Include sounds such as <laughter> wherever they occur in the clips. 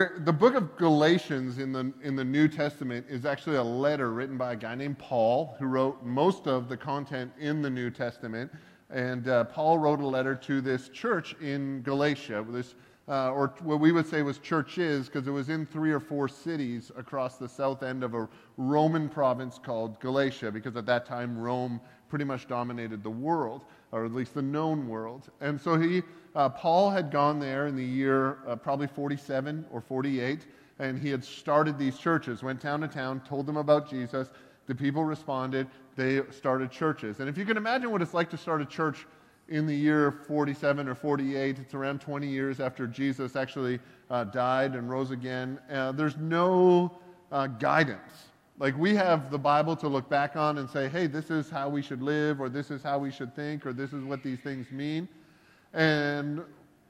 The book of Galatians in the, in the New Testament is actually a letter written by a guy named Paul, who wrote most of the content in the New Testament. And uh, Paul wrote a letter to this church in Galatia, this, uh, or what we would say was churches, because it was in three or four cities across the south end of a Roman province called Galatia, because at that time Rome pretty much dominated the world, or at least the known world. And so he uh, Paul had gone there in the year uh, probably 47 or 48, and he had started these churches, went town to town, told them about Jesus. The people responded. They started churches. And if you can imagine what it's like to start a church in the year 47 or 48, it's around 20 years after Jesus actually uh, died and rose again, uh, there's no uh, guidance. Like we have the Bible to look back on and say, hey, this is how we should live, or this is how we should think, or this is what these things mean. And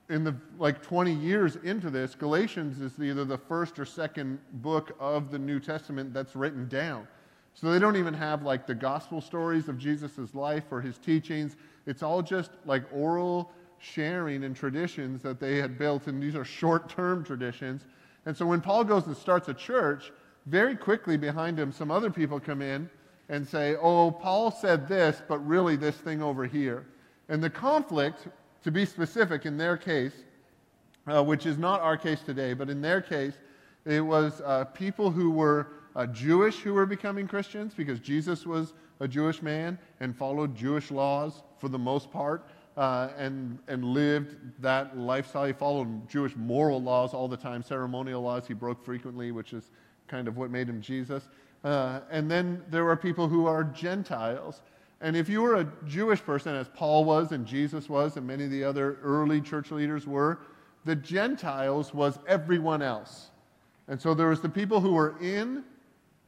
in the like 20 years into this, Galatians is either the first or second book of the New Testament that's written down. So they don't even have like the gospel stories of Jesus' life or his teachings. It's all just like oral sharing and traditions that they had built, and these are short term traditions. And so when Paul goes and starts a church, very quickly behind him, some other people come in and say, Oh, Paul said this, but really this thing over here. And the conflict to be specific, in their case, uh, which is not our case today, but in their case, it was uh, people who were uh, Jewish who were becoming Christians because Jesus was a Jewish man and followed Jewish laws for the most part uh, and, and lived that lifestyle. He followed Jewish moral laws all the time, ceremonial laws he broke frequently, which is kind of what made him Jesus. Uh, and then there were people who are Gentiles and if you were a Jewish person, as Paul was and Jesus was, and many of the other early church leaders were, the Gentiles was everyone else. And so there was the people who were in,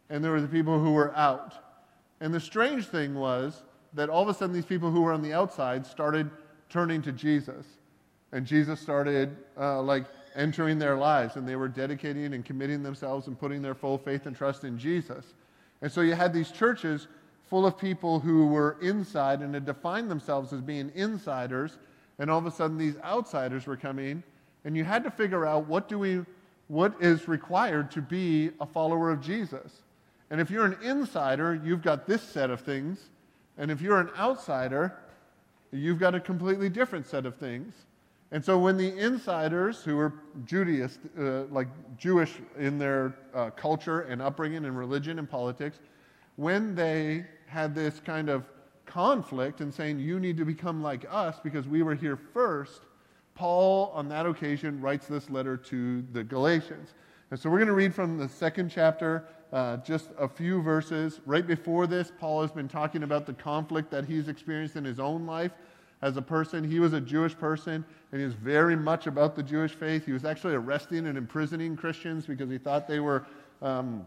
and there were the people who were out. And the strange thing was that all of a sudden these people who were on the outside started turning to Jesus. And Jesus started uh, like entering their lives, and they were dedicating and committing themselves and putting their full faith and trust in Jesus. And so you had these churches full of people who were inside and had defined themselves as being insiders, and all of a sudden these outsiders were coming, and you had to figure out what do we what is required to be a follower of Jesus. And if you're an insider, you've got this set of things, and if you're an outsider, you've got a completely different set of things. And so when the insiders, who were Judaist, uh, like Jewish in their uh, culture and upbringing and religion and politics, when they had this kind of conflict and saying, You need to become like us because we were here first, Paul, on that occasion, writes this letter to the Galatians. And so we're going to read from the second chapter, uh, just a few verses. Right before this, Paul has been talking about the conflict that he's experienced in his own life as a person. He was a Jewish person, and he was very much about the Jewish faith. He was actually arresting and imprisoning Christians because he thought they were um,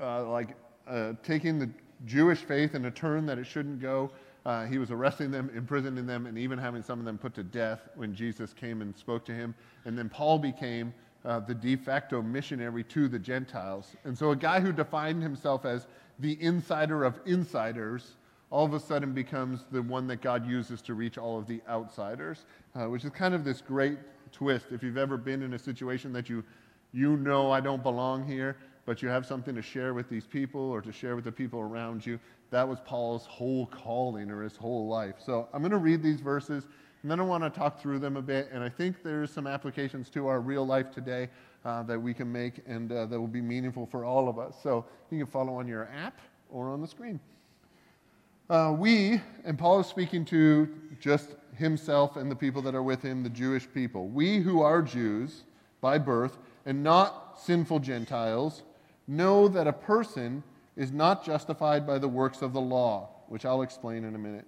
uh, like uh, taking the Jewish faith in a turn that it shouldn't go. Uh, he was arresting them, imprisoning them, and even having some of them put to death when Jesus came and spoke to him. And then Paul became uh, the de facto missionary to the Gentiles. And so a guy who defined himself as the insider of insiders all of a sudden becomes the one that God uses to reach all of the outsiders, uh, which is kind of this great twist. If you've ever been in a situation that you, you know I don't belong here, but you have something to share with these people or to share with the people around you. That was Paul's whole calling or his whole life. So I'm going to read these verses, and then I want to talk through them a bit. And I think there's some applications to our real life today uh, that we can make and uh, that will be meaningful for all of us. So you can follow on your app or on the screen. Uh, we, and Paul is speaking to just himself and the people that are with him, the Jewish people. We who are Jews by birth and not sinful Gentiles know that a person is not justified by the works of the law, which I'll explain in a minute,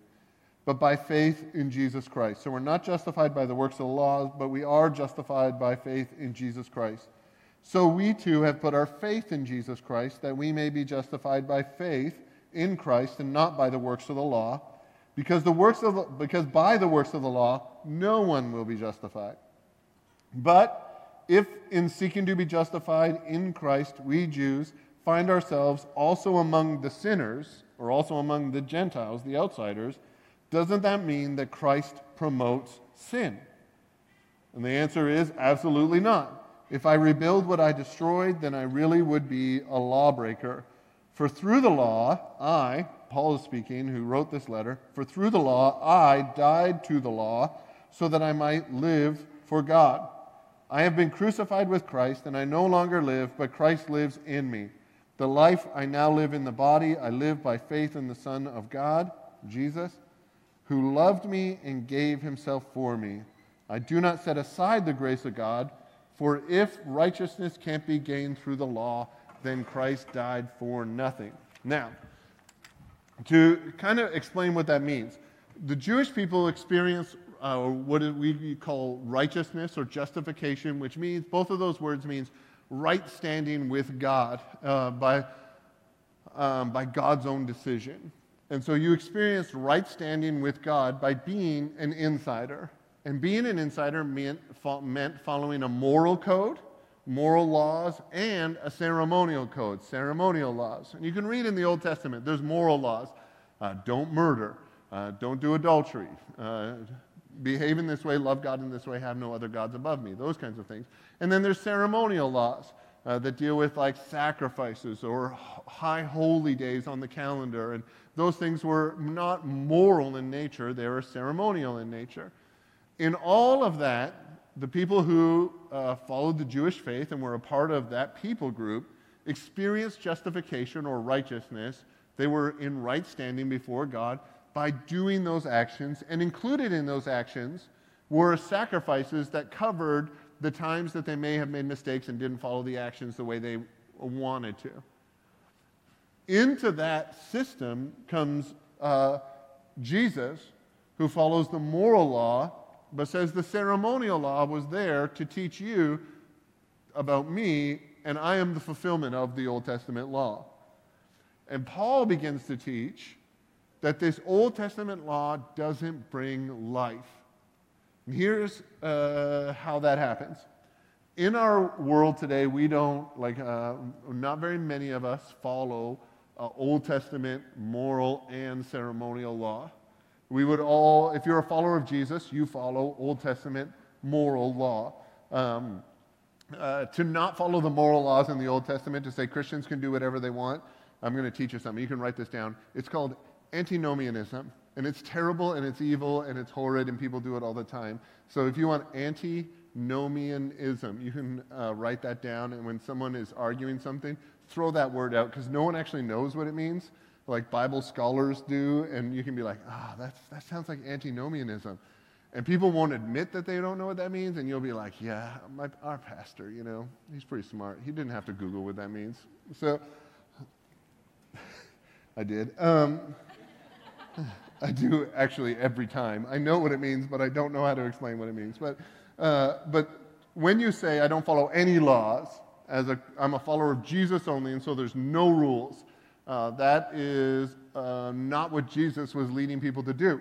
but by faith in Jesus Christ. So we're not justified by the works of the law, but we are justified by faith in Jesus Christ. So we too have put our faith in Jesus Christ, that we may be justified by faith in Christ and not by the works of the law, because, the works of the, because by the works of the law no one will be justified. But if in seeking to be justified in Christ, we Jews find ourselves also among the sinners, or also among the Gentiles, the outsiders, doesn't that mean that Christ promotes sin? And the answer is absolutely not. If I rebuild what I destroyed, then I really would be a lawbreaker. For through the law, I, Paul is speaking, who wrote this letter, for through the law, I died to the law so that I might live for God. I have been crucified with Christ, and I no longer live, but Christ lives in me. The life I now live in the body, I live by faith in the Son of God, Jesus, who loved me and gave himself for me. I do not set aside the grace of God, for if righteousness can't be gained through the law, then Christ died for nothing. Now, to kind of explain what that means, the Jewish people experience uh, what we call righteousness or justification, which means both of those words means right standing with God uh, by, um, by God's own decision. And so you experience right standing with God by being an insider. And being an insider meant, meant following a moral code, moral laws, and a ceremonial code, ceremonial laws. And you can read in the Old Testament, there's moral laws. Uh, don't murder, uh, don't do adultery, uh, behave in this way, love God in this way, have no other gods above me, those kinds of things. And then there's ceremonial laws uh, that deal with like sacrifices or high holy days on the calendar. And those things were not moral in nature, they were ceremonial in nature. In all of that, the people who uh, followed the Jewish faith and were a part of that people group experienced justification or righteousness. They were in right standing before God by doing those actions, and included in those actions were sacrifices that covered the times that they may have made mistakes and didn't follow the actions the way they wanted to. Into that system comes uh, Jesus, who follows the moral law, but says the ceremonial law was there to teach you about me, and I am the fulfillment of the Old Testament law. And Paul begins to teach that this Old Testament law doesn't bring life. And here's uh, how that happens. In our world today, we don't, like, uh, not very many of us follow uh, Old Testament moral and ceremonial law. We would all, if you're a follower of Jesus, you follow Old Testament moral law. Um, uh, to not follow the moral laws in the Old Testament, to say Christians can do whatever they want, I'm going to teach you something. You can write this down. It's called antinomianism. And it's terrible and it's evil and it's horrid and people do it all the time. So if you want antinomianism, you can uh, write that down. And when someone is arguing something, throw that word out because no one actually knows what it means. Like Bible scholars do. And you can be like, ah, oh, that sounds like antinomianism. And people won't admit that they don't know what that means. And you'll be like, yeah, my, our pastor, you know, he's pretty smart. He didn't have to Google what that means. So <laughs> I did. Um, I do actually every time. I know what it means, but I don't know how to explain what it means. But, uh, but when you say, I don't follow any laws, as a, I'm a follower of Jesus only, and so there's no rules, uh, that is uh, not what Jesus was leading people to do.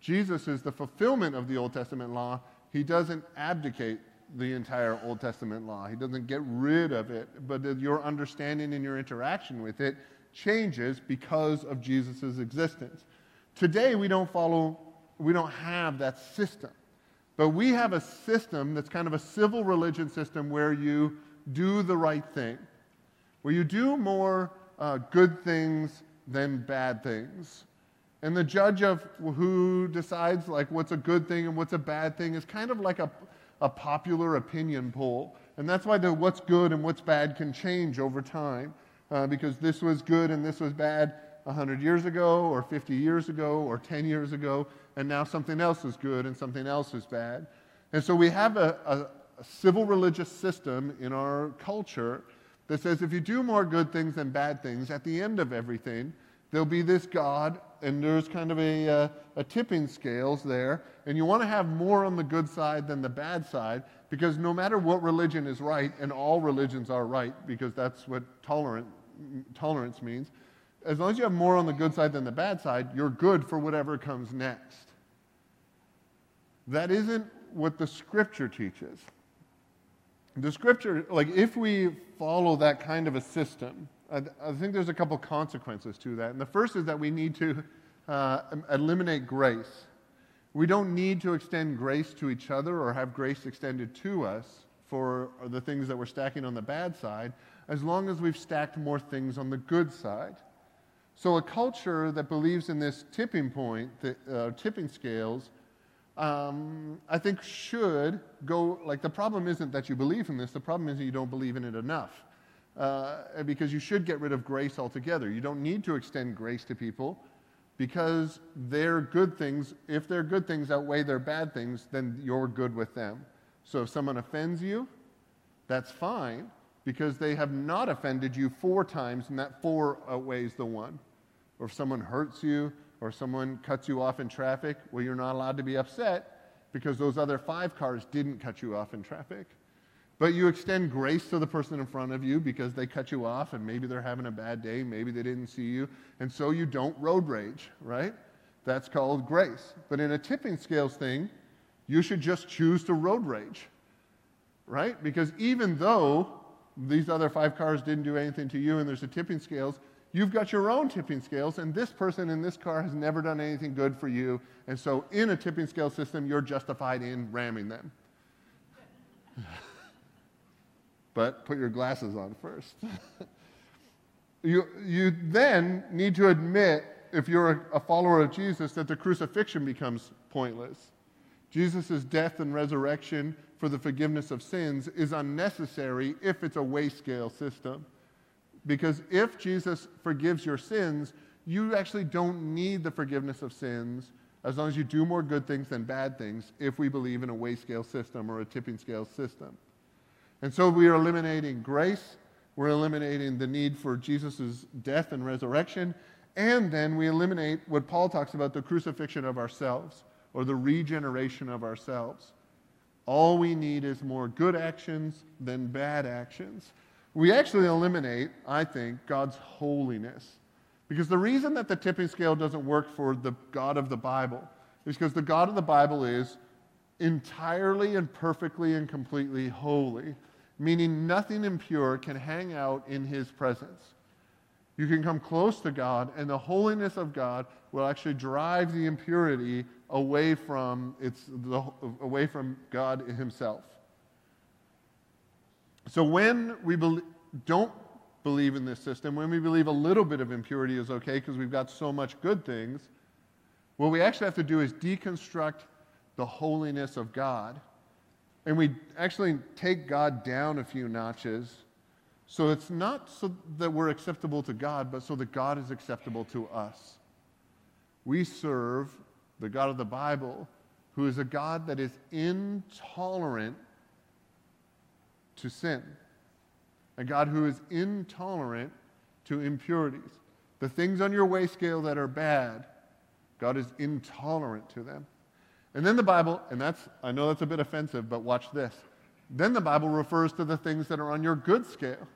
Jesus is the fulfillment of the Old Testament law. He doesn't abdicate the entire Old Testament law, he doesn't get rid of it, but your understanding and your interaction with it changes because of Jesus' existence. Today, we don't follow, we don't have that system. But we have a system that's kind of a civil religion system where you do the right thing, where you do more uh, good things than bad things. And the judge of who decides like what's a good thing and what's a bad thing is kind of like a, a popular opinion poll. And that's why the what's good and what's bad can change over time uh, because this was good and this was bad 100 years ago or 50 years ago or 10 years ago, and now something else is good and something else is bad. And so we have a, a, a civil religious system in our culture that says if you do more good things than bad things, at the end of everything, there'll be this God, and there's kind of a, uh, a tipping scales there, and you want to have more on the good side than the bad side, because no matter what religion is right, and all religions are right, because that's what tolerant tolerance means. As long as you have more on the good side than the bad side, you're good for whatever comes next. That isn't what the scripture teaches. The scripture, like if we follow that kind of a system, I, I think there's a couple consequences to that. And the first is that we need to uh, eliminate grace. We don't need to extend grace to each other or have grace extended to us for the things that we're stacking on the bad side, as long as we've stacked more things on the good side. So, a culture that believes in this tipping point, the uh, tipping scales, um, I think should go, like, the problem isn't that you believe in this, the problem is that you don't believe in it enough. Uh, because you should get rid of grace altogether. You don't need to extend grace to people because their good things, if their good things outweigh their bad things, then you're good with them. So if someone offends you, that's fine because they have not offended you four times and that four outweighs the one. Or if someone hurts you or someone cuts you off in traffic, well, you're not allowed to be upset because those other five cars didn't cut you off in traffic. But you extend grace to the person in front of you because they cut you off and maybe they're having a bad day, maybe they didn't see you, and so you don't road rage, right? That's called grace. But in a tipping scales thing, you should just choose to road rage, right? Because even though these other five cars didn't do anything to you and there's a tipping scales, you've got your own tipping scales, and this person in this car has never done anything good for you. And so, in a tipping scale system, you're justified in ramming them. <laughs> but put your glasses on first. <laughs> you, you then need to admit, if you're a follower of Jesus, that the crucifixion becomes pointless. Jesus' death and resurrection for the forgiveness of sins is unnecessary if it's a weigh scale system. Because if Jesus forgives your sins, you actually don't need the forgiveness of sins as long as you do more good things than bad things if we believe in a weigh scale system or a tipping scale system. And so we are eliminating grace, we're eliminating the need for Jesus' death and resurrection, and then we eliminate what Paul talks about the crucifixion of ourselves or the regeneration of ourselves. All we need is more good actions than bad actions. We actually eliminate, I think, God's holiness. Because the reason that the tipping scale doesn't work for the God of the Bible is because the God of the Bible is entirely and perfectly and completely holy meaning nothing impure can hang out in his presence. You can come close to God, and the holiness of God will actually drive the impurity away from, its, the, away from God himself. So when we be- don't believe in this system, when we believe a little bit of impurity is okay because we've got so much good things, what we actually have to do is deconstruct the holiness of God and we actually take God down a few notches. So it's not so that we're acceptable to God, but so that God is acceptable to us. We serve the God of the Bible, who is a God that is intolerant to sin, a God who is intolerant to impurities. The things on your weigh scale that are bad, God is intolerant to them. And then the Bible, and that's, I know that's a bit offensive, but watch this. Then the Bible refers to the things that are on your good scale.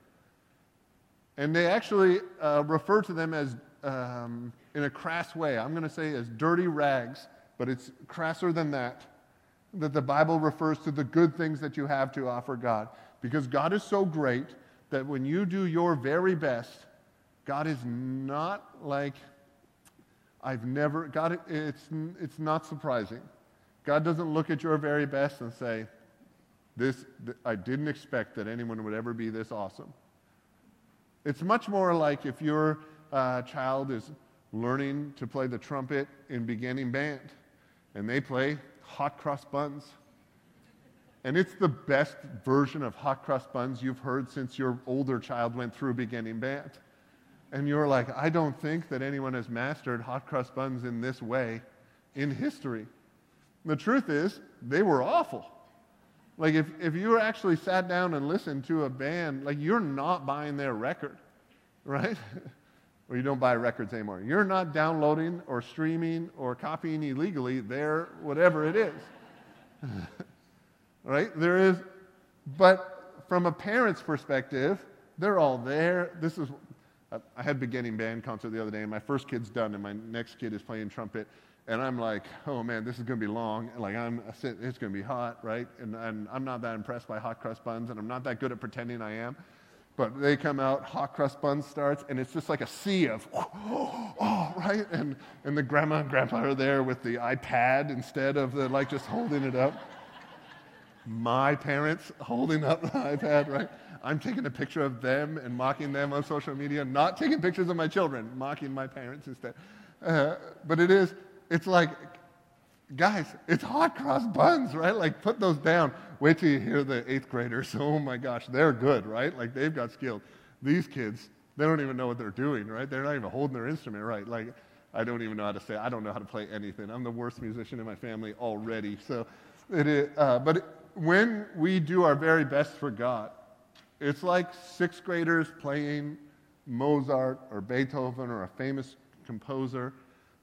And they actually uh, refer to them as, um, in a crass way, I'm going to say as dirty rags, but it's crasser than that. That the Bible refers to the good things that you have to offer God. Because God is so great that when you do your very best, God is not like, I've never, God, it's, it's not surprising. God doesn't look at your very best and say, this, I didn't expect that anyone would ever be this awesome. It's much more like if your uh, child is learning to play the trumpet in beginning band and they play hot cross buns. And it's the best version of hot cross buns you've heard since your older child went through beginning band. And you're like, I don't think that anyone has mastered hot cross buns in this way in history. The truth is, they were awful. Like, if, if you actually sat down and listened to a band, like, you're not buying their record, <laughs> right? Or you don't buy records anymore. You're not downloading or streaming or copying illegally there, whatever it is. <laughs> right? There is, but from a parent's perspective, they're all there. This is, I had beginning band concert the other day, and my first kid's done, and my next kid is playing trumpet and I'm like, oh man, this is going to be long. Like I'm, it's going to be hot, right? And, and I'm not that impressed by hot crust buns, and I'm not that good at pretending I am. But they come out, hot crust buns starts, and it's just like a sea of, <gasps> oh, right? And, and the grandma and grandpa are there with the iPad instead of the, like just holding it up. my parents holding up the iPad, right? I'm taking a picture of them and mocking them on social media, not taking pictures of my children, mocking my parents instead. Uh, but it is, it's like, guys, it's hot cross buns, right? Like, put those down. Wait till you hear the eighth graders. <laughs> Oh my gosh, they're good, right? Like, they've got skills. These kids, they don't even know what they're doing, right? They're not even holding their instrument right. Like, I don't even know how to say, I don't know how to play anything. I'm the worst musician in my family already. So, it is, uh, but it, when we do our very best for God, it's like sixth graders playing Mozart or Beethoven or a famous composer.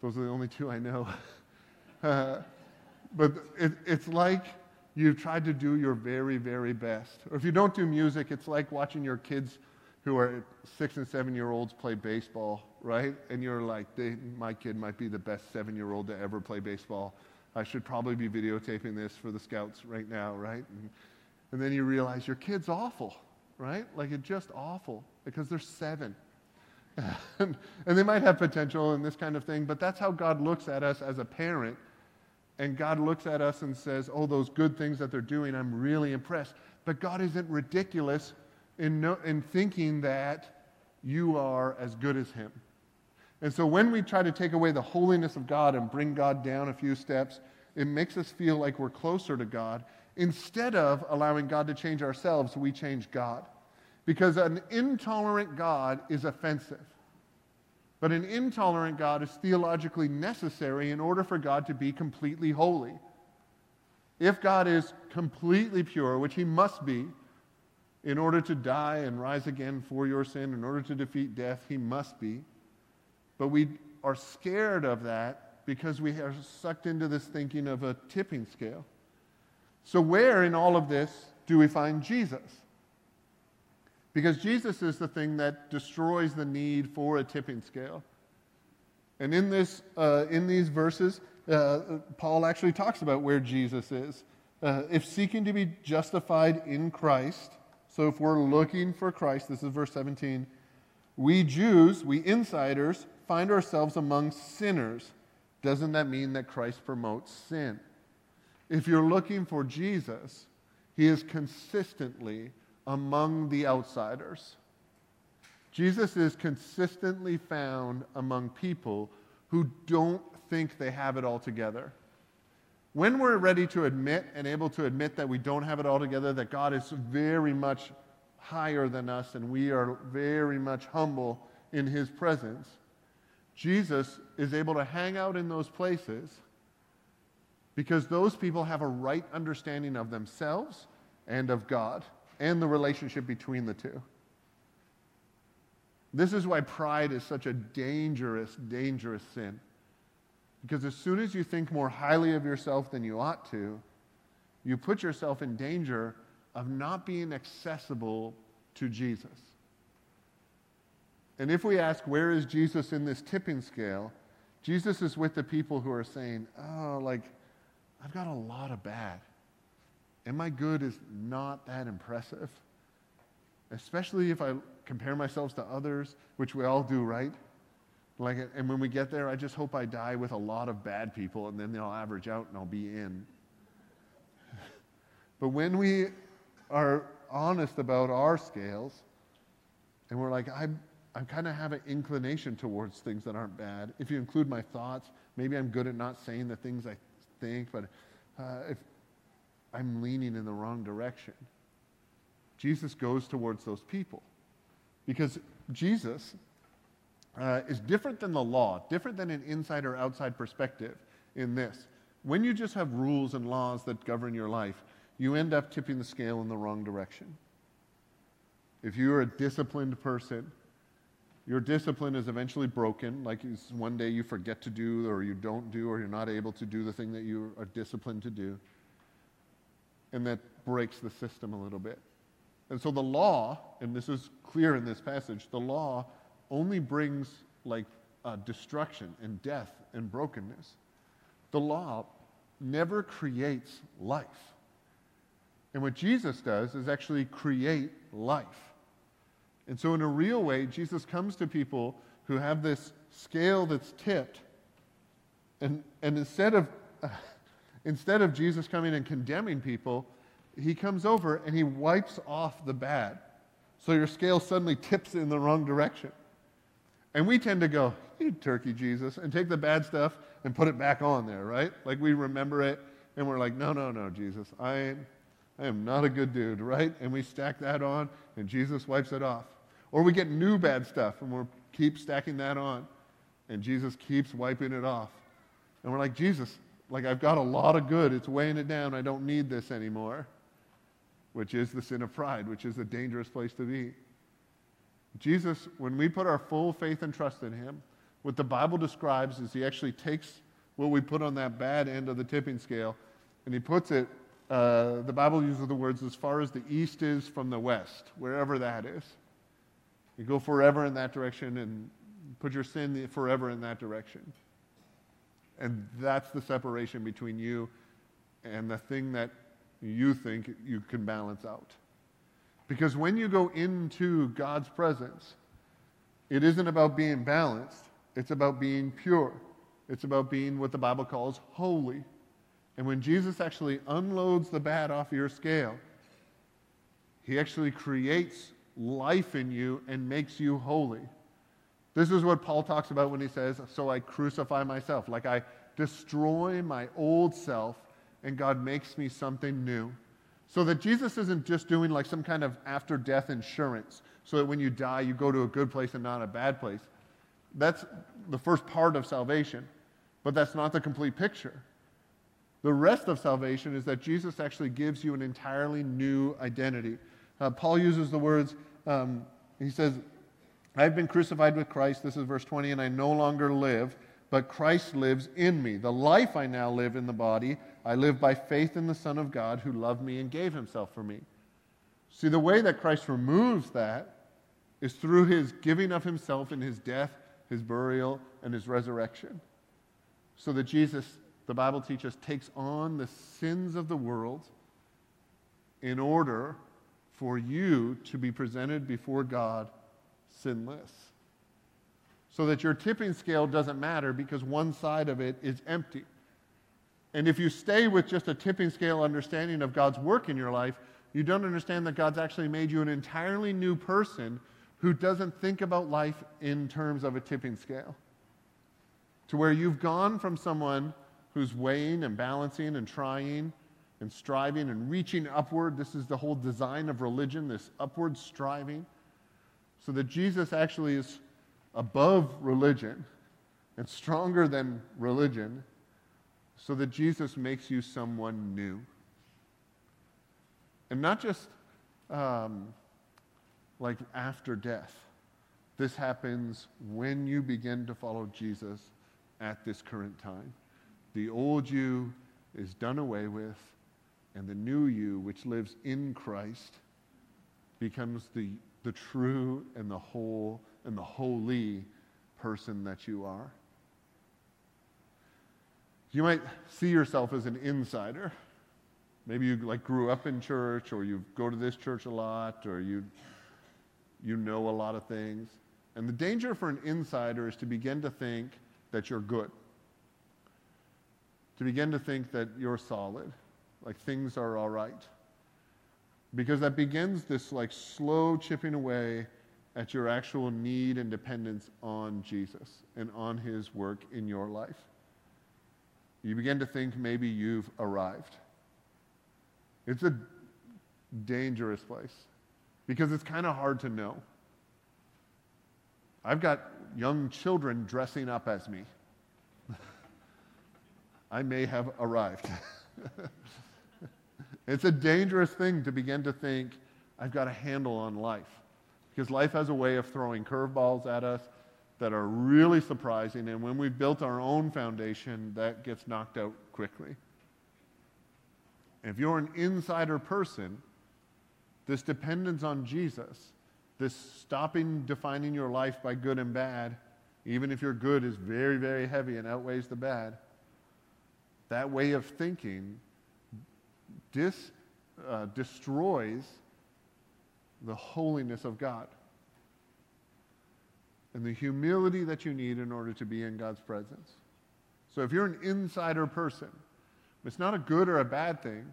Those are the only two I know. <laughs> <laughs> but it, it's like you've tried to do your very, very best. Or if you don't do music, it's like watching your kids who are six and seven year olds play baseball, right? And you're like, my kid might be the best seven year old to ever play baseball. I should probably be videotaping this for the scouts right now, right? And, and then you realize your kid's awful, right? Like it's just awful because they're seven. and, <laughs> and they might have potential and this kind of thing, but that's how God looks at us as a parent. And God looks at us and says, Oh, those good things that they're doing, I'm really impressed. But God isn't ridiculous in, no, in thinking that you are as good as Him. And so when we try to take away the holiness of God and bring God down a few steps, it makes us feel like we're closer to God. Instead of allowing God to change ourselves, we change God. Because an intolerant God is offensive. But an intolerant God is theologically necessary in order for God to be completely holy. If God is completely pure, which he must be, in order to die and rise again for your sin, in order to defeat death, he must be. But we are scared of that because we are sucked into this thinking of a tipping scale. So, where in all of this do we find Jesus? Because Jesus is the thing that destroys the need for a tipping scale. And in, this, uh, in these verses, uh, Paul actually talks about where Jesus is. Uh, if seeking to be justified in Christ, so if we're looking for Christ, this is verse 17, we Jews, we insiders, find ourselves among sinners, doesn't that mean that Christ promotes sin? If you're looking for Jesus, he is consistently among the outsiders. Jesus is consistently found among people who don't think they have it all together. When we're ready to admit and able to admit that we don't have it all together, that God is very much higher than us and we are very much humble in his presence, Jesus is able to hang out in those places because those people have a right understanding of themselves and of God and the relationship between the two. This is why pride is such a dangerous, dangerous sin. Because as soon as you think more highly of yourself than you ought to, you put yourself in danger of not being accessible to Jesus. And if we ask, where is Jesus in this tipping scale? Jesus is with the people who are saying, oh, like, I've got a lot of bad. And my good is not that impressive. Especially if I compare myself to others, which we all do, right? Like, and when we get there, I just hope I die with a lot of bad people and then they'll average out and I'll be in. <laughs> but when we are honest about our scales and we're like, I'm, I kind of have an inclination towards things that aren't bad. If you include my thoughts, maybe I'm good at not saying the things I think, but uh, if I'm leaning in the wrong direction, Jesus goes towards those people. Because Jesus uh, is different than the law, different than an inside or outside perspective in this. When you just have rules and laws that govern your life, you end up tipping the scale in the wrong direction. If you're a disciplined person, your discipline is eventually broken, like one day you forget to do, or you don't do, or you're not able to do the thing that you are disciplined to do. And that breaks the system a little bit. And so the law, and this is clear in this passage, the law only brings like uh, destruction and death and brokenness. The law never creates life. And what Jesus does is actually create life. And so, in a real way, Jesus comes to people who have this scale that's tipped. And, and instead, of, <laughs> instead of Jesus coming and condemning people, he comes over and he wipes off the bad. So your scale suddenly tips in the wrong direction. And we tend to go, you turkey Jesus, and take the bad stuff and put it back on there, right? Like we remember it and we're like, no, no, no, Jesus, I am, I am not a good dude, right? And we stack that on and Jesus wipes it off. Or we get new bad stuff and we keep stacking that on and Jesus keeps wiping it off. And we're like, Jesus, like I've got a lot of good. It's weighing it down. I don't need this anymore, which is the sin of pride, which is a dangerous place to be. Jesus, when we put our full faith and trust in him, what the Bible describes is he actually takes what we put on that bad end of the tipping scale and he puts it, uh, the Bible uses the words, as far as the east is from the west, wherever that is. You go forever in that direction and put your sin forever in that direction. And that's the separation between you and the thing that you think you can balance out. Because when you go into God's presence, it isn't about being balanced, it's about being pure. It's about being what the Bible calls holy. And when Jesus actually unloads the bad off your scale, he actually creates life in you and makes you holy. This is what Paul talks about when he says, So I crucify myself. Like I destroy my old self, and God makes me something new. So that Jesus isn't just doing like some kind of after death insurance, so that when you die, you go to a good place and not a bad place. That's the first part of salvation, but that's not the complete picture. The rest of salvation is that Jesus actually gives you an entirely new identity. Uh, Paul uses the words, um, he says, I've been crucified with Christ, this is verse 20, and I no longer live, but Christ lives in me. The life I now live in the body, I live by faith in the Son of God who loved me and gave himself for me. See, the way that Christ removes that is through his giving of himself in his death, his burial, and his resurrection. So that Jesus, the Bible teaches, takes on the sins of the world in order for you to be presented before God sinless. So that your tipping scale doesn't matter because one side of it is empty. And if you stay with just a tipping scale understanding of God's work in your life, you don't understand that God's actually made you an entirely new person who doesn't think about life in terms of a tipping scale. To where you've gone from someone who's weighing and balancing and trying and striving and reaching upward. This is the whole design of religion, this upward striving so that Jesus actually is above religion and stronger than religion, so that Jesus makes you someone new. And not just um, like after death. This happens when you begin to follow Jesus at this current time. The old you is done away with, and the new you, which lives in Christ, becomes the the true and the whole and the holy person that you are. You might see yourself as an insider. Maybe you like grew up in church or you go to this church a lot or you you know a lot of things. And the danger for an insider is to begin to think that you're good. To begin to think that you're solid, like things are all right because that begins this like slow chipping away at your actual need and dependence on Jesus and on his work in your life. You begin to think maybe you've arrived. It's a dangerous place because it's kind of hard to know. I've got young children dressing up as me. <laughs> I may have arrived. <laughs> It's a dangerous thing to begin to think, I've got a handle on life. Because life has a way of throwing curveballs at us that are really surprising. And when we've built our own foundation, that gets knocked out quickly. If you're an insider person, this dependence on Jesus, this stopping defining your life by good and bad, even if your good is very, very heavy and outweighs the bad, that way of thinking dis, uh, destroys the holiness of God and the humility that you need in order to be in God's presence. So if you're an insider person, it's not a good or a bad thing.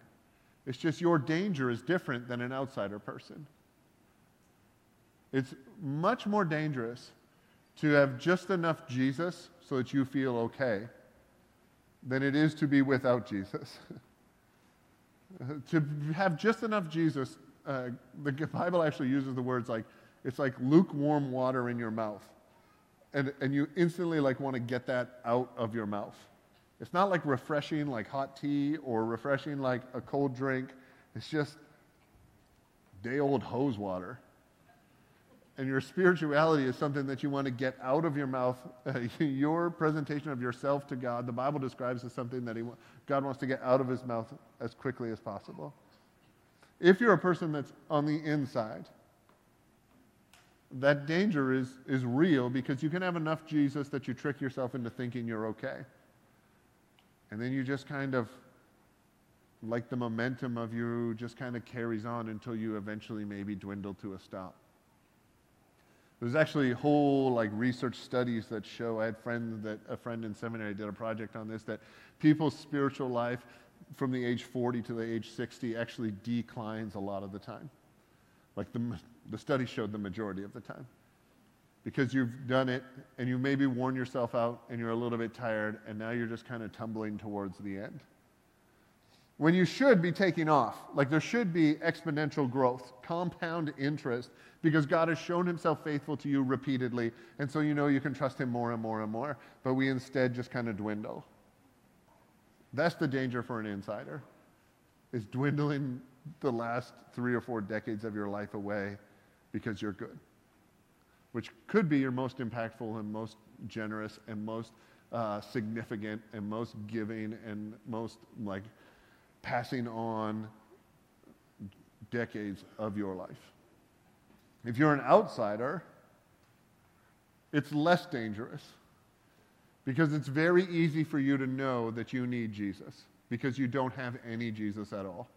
It's just your danger is different than an outsider person. It's much more dangerous to have just enough Jesus so that you feel okay than it is to be without Jesus. <laughs> to have just enough Jesus, uh, the <laughs> Bible actually uses the words like, it's like lukewarm water in your mouth. And, and you instantly like want to get that out of your mouth. It's not like refreshing like hot tea or refreshing like a cold drink. It's just day old hose water. And your spirituality is something that you want to get out of your mouth. Uh, <laughs> your presentation of yourself to God, the Bible describes as something that he, God wants to get out of his mouth as quickly as possible. If you're a person that's on the inside, that danger is, is real because you can have enough Jesus that you trick yourself into thinking you're okay. And then you just kind of, like the momentum of you just kind of carries on until you eventually maybe dwindle to a stop. There's actually whole like research studies that show. I had friends that a friend in seminary did a project on this that people's spiritual life from the age 40 to the age 60 actually declines a lot of the time. Like the, the study showed the majority of the time. Because you've done it and you maybe worn yourself out and you're a little bit tired and now you're just kind of tumbling towards the end. When you should be taking off, like there should be exponential growth, compound interest, because God has shown himself faithful to you repeatedly, and so you know you can trust him more and more and more, but we instead just kind of dwindle. That's the danger for an insider, is dwindling the last three or four decades of your life away because you're good, which could be your most impactful and most generous and most uh, significant and most giving and most like passing on decades of your life. If you're an outsider, it's less dangerous because it's very easy for you to know that you need Jesus because you don't have any Jesus at all.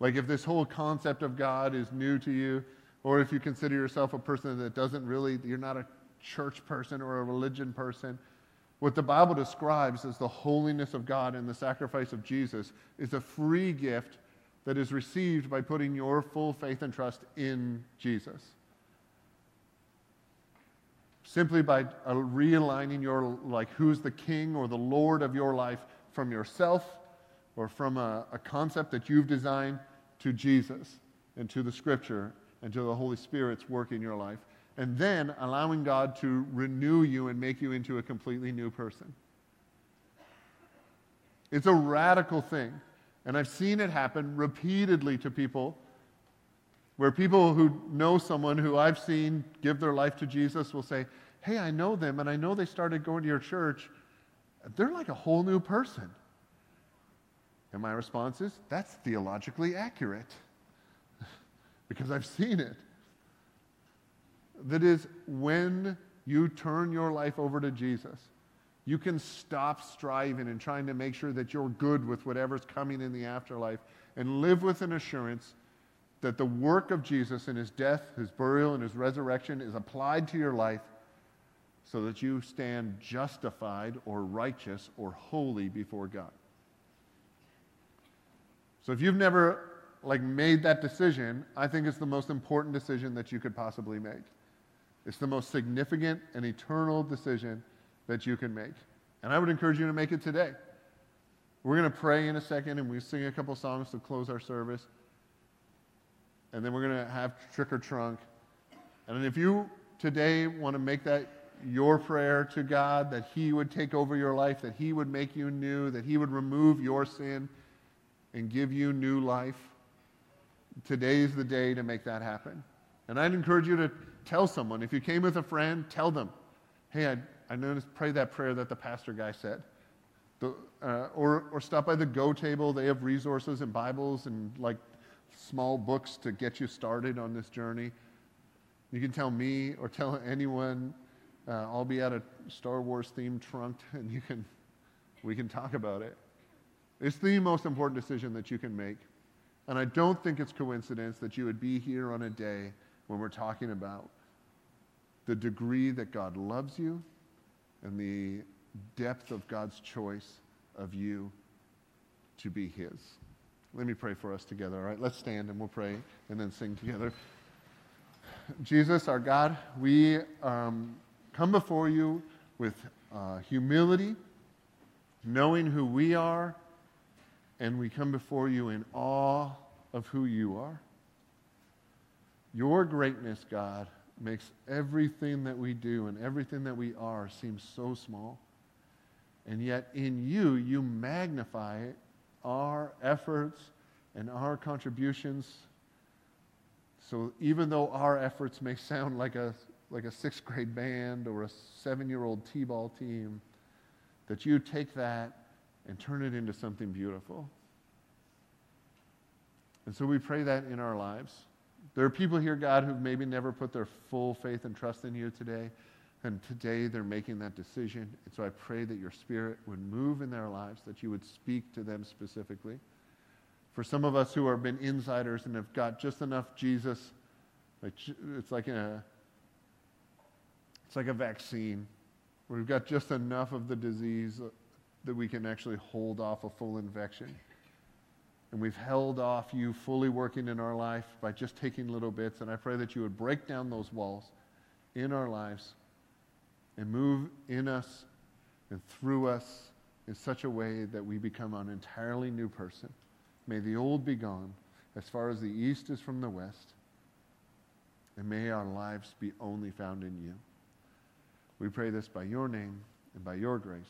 Like if this whole concept of God is new to you, or if you consider yourself a person that doesn't really, you're not a church person or a religion person, what the Bible describes as the holiness of God and the sacrifice of Jesus is a free gift that is received by putting your full faith and trust in Jesus. Simply by uh, realigning your, like, who's the king or the Lord of your life from yourself or from a, a concept that you've designed to Jesus and to the scripture and to the Holy Spirit's work in your life. And then allowing God to renew you and make you into a completely new person. It's a radical thing. And I've seen it happen repeatedly to people where people who know someone who I've seen give their life to Jesus will say, Hey, I know them, and I know they started going to your church. They're like a whole new person. And my response is, that's theologically accurate <laughs> because I've seen it. That is, when you turn your life over to Jesus, you can stop striving and trying to make sure that you're good with whatever's coming in the afterlife and live with an assurance that the work of Jesus in his death, his burial, and his resurrection is applied to your life so that you stand justified or righteous or holy before God. So if you've never like made that decision, I think it's the most important decision that you could possibly make. It's the most significant and eternal decision that you can make. And I would encourage you to make it today. We're going to pray in a second and we sing a couple songs to close our service. And then we're going to have trick or trunk. And if you today want to make that your prayer to God, that He would take over your life, that He would make you new, that He would remove your sin, and give you new life, today's the day to make that happen. And I'd encourage you to tell someone. If you came with a friend, tell them, hey, I, I noticed, pray that prayer that the pastor guy said. The, uh, or, or stop by the Go table. They have resources and Bibles and like small books to get you started on this journey. You can tell me or tell anyone. Uh, I'll be at a Star Wars themed trunk <laughs> and you can, we can talk about it. It's the most important decision that you can make. And I don't think it's coincidence that you would be here on a day when we're talking about the degree that God loves you and the depth of God's choice of you to be His. Let me pray for us together, all right? Let's stand and we'll pray and then sing together. Jesus, our God, we um, come before you with uh, humility, knowing who we are, and we come before you in awe of who you are. Your greatness, God, makes everything that we do and everything that we are seem so small. And yet, in you, you magnify our efforts and our contributions. So, even though our efforts may sound like a, like a sixth grade band or a seven year old T ball team, that you take that and turn it into something beautiful. And so we pray that in our lives. There are people here, God, who've maybe never put their full faith and trust in you today. And today they're making that decision. And so I pray that your spirit would move in their lives, that you would speak to them specifically. For some of us who have been insiders and have got just enough Jesus, it's like a, it's like a vaccine. We've got just enough of the disease that we can actually hold off a full infection. And we've held off you fully working in our life by just taking little bits. And I pray that you would break down those walls in our lives and move in us and through us in such a way that we become an entirely new person. May the old be gone as far as the east is from the west. And may our lives be only found in you. We pray this by your name and by your grace.